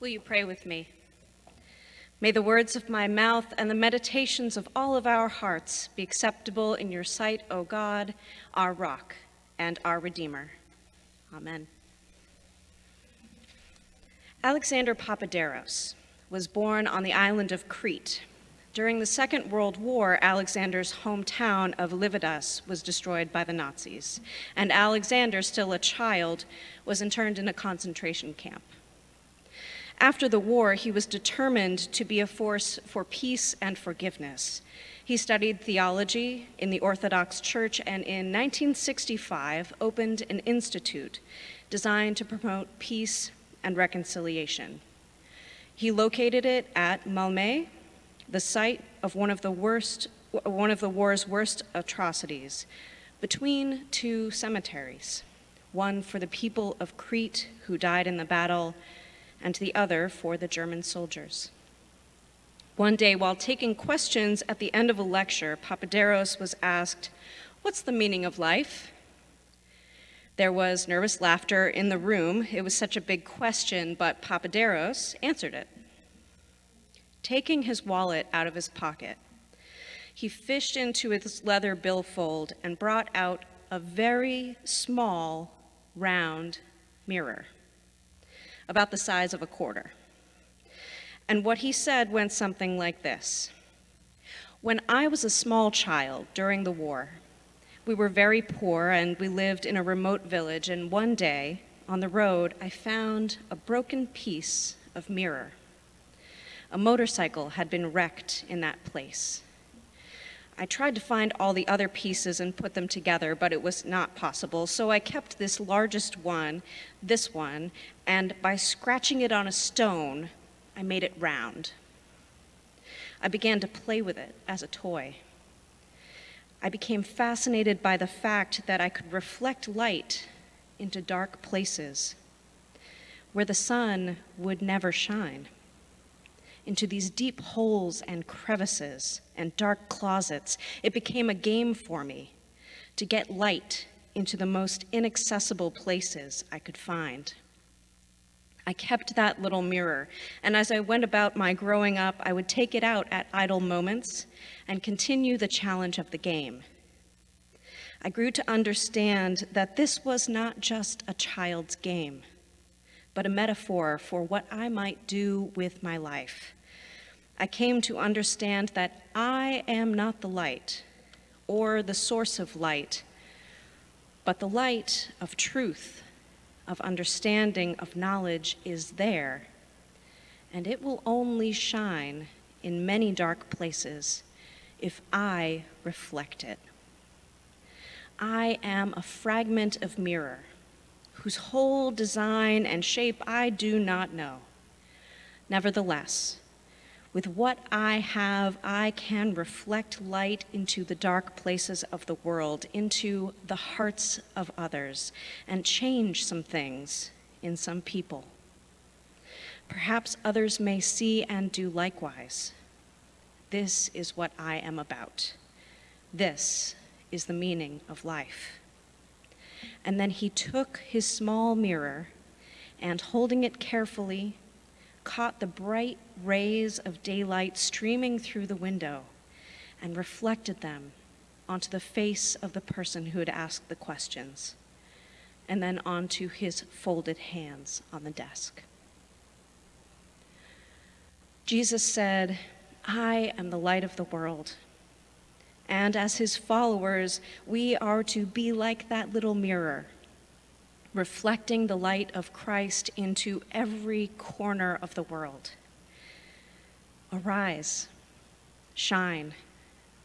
Will you pray with me? May the words of my mouth and the meditations of all of our hearts be acceptable in your sight, O God, our rock and our Redeemer. Amen. Alexander Papaderos was born on the island of Crete. During the Second World War, Alexander's hometown of Livadas was destroyed by the Nazis, and Alexander, still a child, was interned in a concentration camp. After the war, he was determined to be a force for peace and forgiveness. He studied theology in the Orthodox Church and in 1965 opened an institute designed to promote peace and reconciliation. He located it at Maleme, the site of one of the worst one of the war's worst atrocities, between two cemeteries, one for the people of Crete who died in the battle, and the other for the German soldiers. One day, while taking questions at the end of a lecture, Papaderos was asked, What's the meaning of life? There was nervous laughter in the room. It was such a big question, but Papaderos answered it. Taking his wallet out of his pocket, he fished into his leather billfold and brought out a very small, round mirror about the size of a quarter. And what he said went something like this When I was a small child during the war, we were very poor and we lived in a remote village. And one day on the road, I found a broken piece of mirror. A motorcycle had been wrecked in that place. I tried to find all the other pieces and put them together, but it was not possible. So I kept this largest one, this one, and by scratching it on a stone, I made it round. I began to play with it as a toy. I became fascinated by the fact that I could reflect light into dark places where the sun would never shine into these deep holes and crevices and dark closets. It became a game for me to get light into the most inaccessible places I could find. I kept that little mirror, and as I went about my growing up, I would take it out at idle moments and continue the challenge of the game. I grew to understand that this was not just a child's game but a metaphor for what I might do with my life. I came to understand that I am not the light or the source of light, but the light of truth, of understanding, of knowledge is there, and it will only shine in many dark places if I reflect it. I am a fragment of mirror whose whole design and shape I do not know. Nevertheless, with what I have, I can reflect light into the dark places of the world, into the hearts of others, and change some things in some people. Perhaps others may see and do likewise. This is what I am about. This is the meaning of life. And then he took his small mirror and, holding it carefully, caught the bright rays of daylight streaming through the window and reflected them onto the face of the person who had asked the questions, and then onto his folded hands on the desk. Jesus said, I am the light of the world. And as his followers, we are to be like that little mirror, reflecting the light of Christ into every corner of the world. Arise, shine,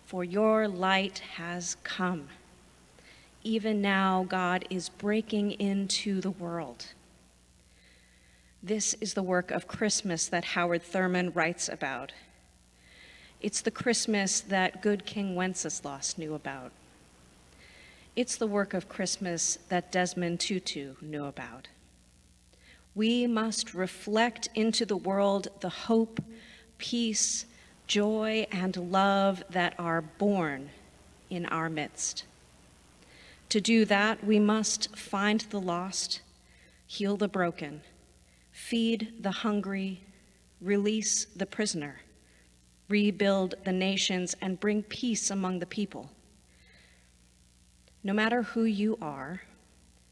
for your light has come. Even now, God is breaking into the world. This is the work of Christmas that Howard Thurman writes about. It's the Christmas that good King Wenceslas knew about. It's the work of Christmas that Desmond Tutu knew about. We must reflect into the world the hope, peace, joy, and love that are born in our midst. To do that, we must find the lost, heal the broken, feed the hungry, release the prisoner, rebuild the nations, and bring peace among the people. No matter who you are,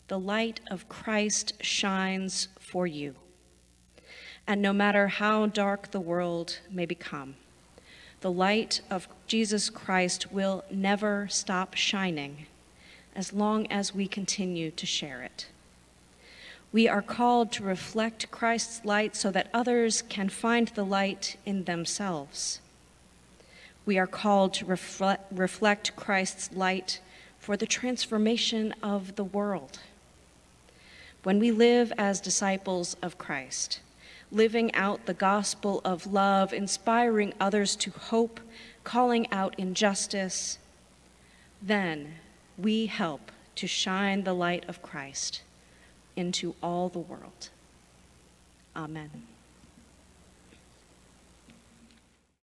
the light of Christ shines for you. And no matter how dark the world may become, the light of Jesus Christ will never stop shining as long as we continue to share it. We are called to reflect Christ's light so that others can find the light in themselves. We are called to reflect, reflect Christ's light for the transformation of the world. When we live as disciples of Christ, living out the gospel of love, inspiring others to hope, calling out injustice, then we help to shine the light of Christ into all the world. Amen.